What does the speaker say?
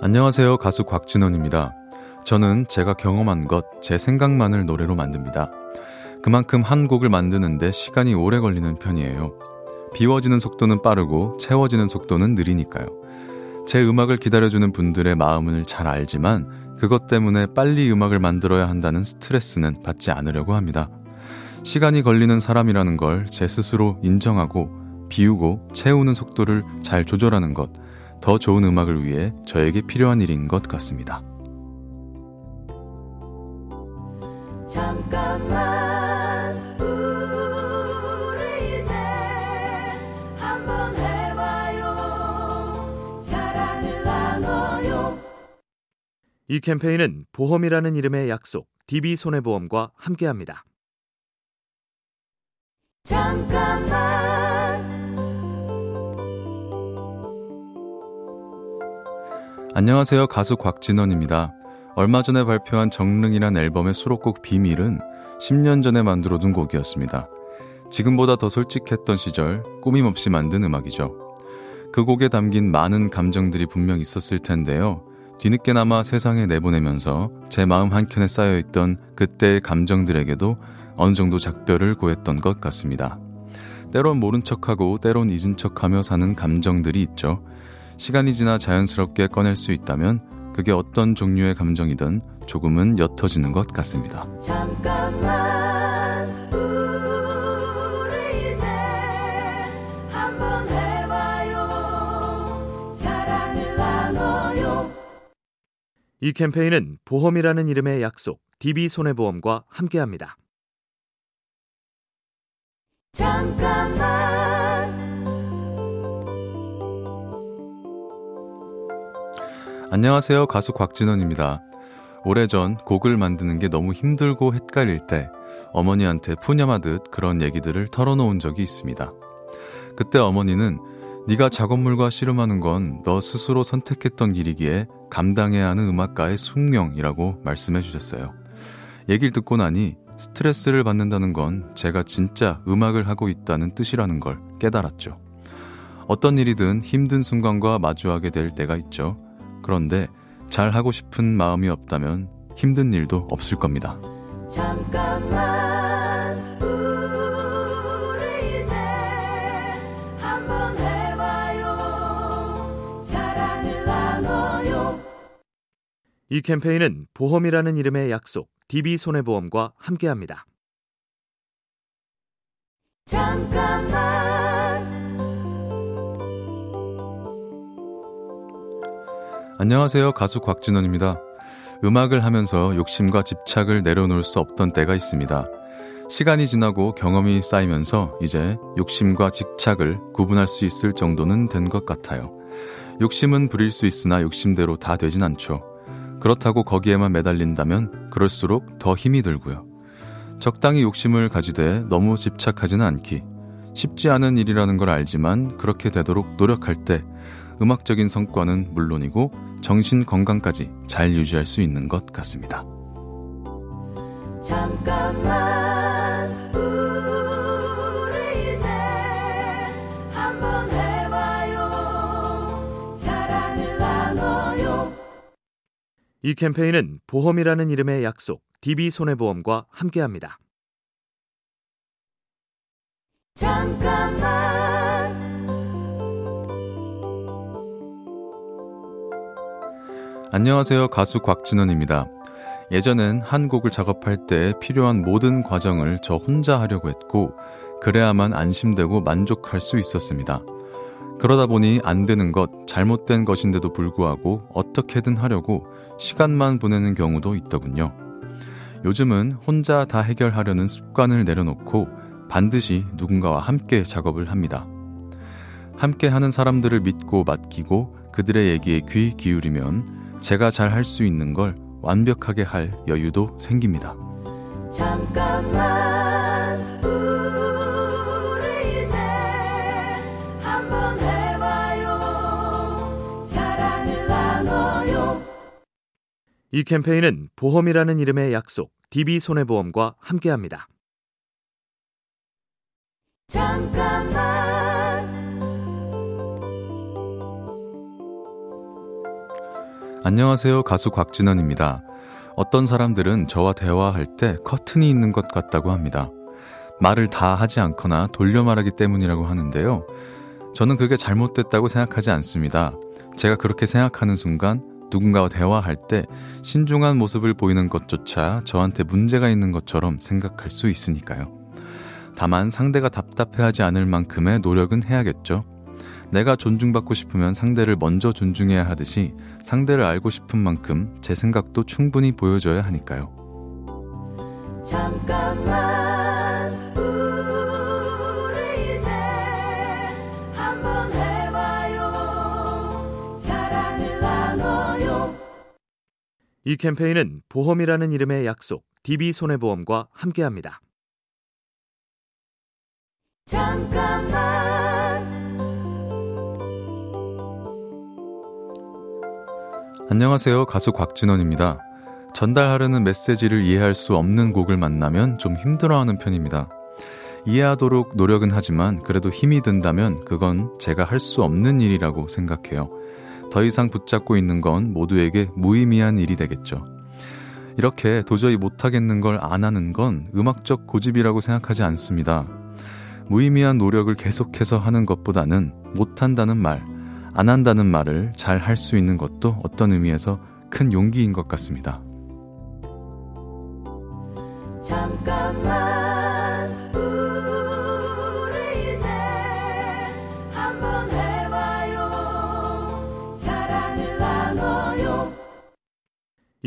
안녕하세요. 가수 곽진원입니다. 저는 제가 경험한 것, 제 생각만을 노래로 만듭니다. 그만큼 한 곡을 만드는데 시간이 오래 걸리는 편이에요. 비워지는 속도는 빠르고 채워지는 속도는 느리니까요. 제 음악을 기다려주는 분들의 마음을 잘 알지만 그것 때문에 빨리 음악을 만들어야 한다는 스트레스는 받지 않으려고 합니다. 시간이 걸리는 사람이라는 걸 제 스스로 인정하고 비우고 채우는 속도를 잘 조절하는 것, 더 좋은 음악을 위해 저에게 필요한 일인 것 같습니다. 잠깐만 우리 이제 한번 해봐요 사랑을 나눠요 이 캠페인은 보험이라는 이름의 약속 DB손해보험과 함께합니다. 잠깐만 안녕하세요. 가수 곽진원입니다. 얼마 전에 발표한 정릉이란 앨범의 수록곡 비밀은 10년 전에 만들어둔 곡이었습니다. 지금보다 더 솔직했던 시절 꾸밈없이 만든 음악이죠. 그 곡에 담긴 많은 감정들이 분명 있었을 텐데요. 뒤늦게나마 세상에 내보내면서 제 마음 한켠에 쌓여있던 그때의 감정들에게도 어느 정도 작별을 고했던 것 같습니다. 때론 모른 척하고 때론 잊은 척하며 사는 감정들이 있죠. 시간이 지나 자연스럽게 꺼낼 수 있다면 그게 어떤 종류의 감정이든 조금은 옅어지는 것 같습니다. 이 캠페인은 보험이라는 이름의 약속 DB손해보험과 함께합니다. 잠깐만 안녕하세요. 가수 곽진원입니다. 오래전 곡을 만드는 게 너무 힘들고 헷갈릴 때 어머니한테 푸념하듯 그런 얘기들을 털어놓은 적이 있습니다. 그때 어머니는 네가 작업물과 씨름하는 건 너 스스로 선택했던 길이기에 감당해야 하는 음악가의 숙명이라고 말씀해 주셨어요. 얘기를 듣고 나니 스트레스를 받는다는 건 제가 진짜 음악을 하고 있다는 뜻이라는 걸 깨달았죠. 어떤 일이든 힘든 순간과 마주하게 될 때가 있죠. 그런데 잘 하고 싶은 마음이 없다면 힘든 일도 없을 겁니다. 이 캠페인은 보험이라는 이름의 약속 DB손해보험과 함께합니다. 잠깐만 안녕하세요. 가수 곽진원입니다. 음악을 하면서 욕심과 집착을 내려놓을 수 없던 때가 있습니다. 시간이 지나고 경험이 쌓이면서 이제 욕심과 집착을 구분할 수 있을 정도는 된 것 같아요. 욕심은 부릴 수 있으나 욕심대로 다 되진 않죠. 그렇다고 거기에만 매달린다면 그럴수록 더 힘이 들고요. 적당히 욕심을 가지되 너무 집착하지는 않기. 쉽지 않은 일이라는 걸 알지만 그렇게 되도록 노력할 때 음악적인 성과는 물론이고 정신 건강까지 잘 유지할 수 있는 것 같습니다. 잠깐만 이 캠페인은 보험이라는 이름의 약속 DB손해보험과 함께합니다. 잠깐만 안녕하세요. 가수 곽진원입니다. 예전엔 한 곡을 작업할 때 필요한 모든 과정을 저 혼자 하려고 했고, 그래야만 안심되고 만족할 수 있었습니다. 그러다 보니 안 되는 것, 잘못된 것인데도 불구하고 어떻게든 하려고 시간만 보내는 경우도 있더군요. 요즘은 혼자 다 해결하려는 습관을 내려놓고 반드시 누군가와 함께 작업을 합니다. 함께 하는 사람들을 믿고 맡기고 그들의 얘기에 귀 기울이면 제가 잘 할 수 있는 걸 완벽하게 할 여유도 생깁니다. 잠깐만 이 캠페인은 보험이라는 이름의 약속 DB손해보험과 함께합니다. 잠깐만 안녕하세요. 가수 곽진원입니다. 어떤 사람들은 저와 대화할 때 커튼이 있는 것 같다고 합니다. 말을 다 하지 않거나 돌려 말하기 때문이라고 하는데요. 저는 그게 잘못됐다고 생각하지 않습니다. 제가 그렇게 생각하는 순간 누군가와 대화할 때 신중한 모습을 보이는 것조차 저한테 문제가 있는 것처럼 생각할 수 있으니까요. 다만 상대가 답답해하지 않을 만큼의 노력은 해야겠죠. 내가 존중받고 싶으면 상대를 먼저 존중해야 하듯이 상대를 알고 싶은 만큼 제 생각도 충분히 보여줘야 하니까요. 잠깐만 이 캠페인은 보험이라는 이름의 약속 DB손해보험과 함께합니다. 잠깐만 안녕하세요. 가수 곽진원입니다. 전달하려는 메시지를 이해할 수 없는 곡을 만나면 좀 힘들어하는 편입니다. 이해하도록 노력은 하지만 그래도 힘이 든다면 그건 제가 할 수 없는 일이라고 생각해요. 더 이상 붙잡고 있는 건 모두에게 무의미한 일이 되겠죠. 이렇게 도저히 못하겠는 걸 안 하는 건 음악적 고집이라고 생각하지 않습니다. 무의미한 노력을 계속해서 하는 것보다는 못한다는 말, 안 한다는 말을 잘 할 수 있는 것도 어떤 의미에서 큰 용기인 것 같습니다. 잠깐만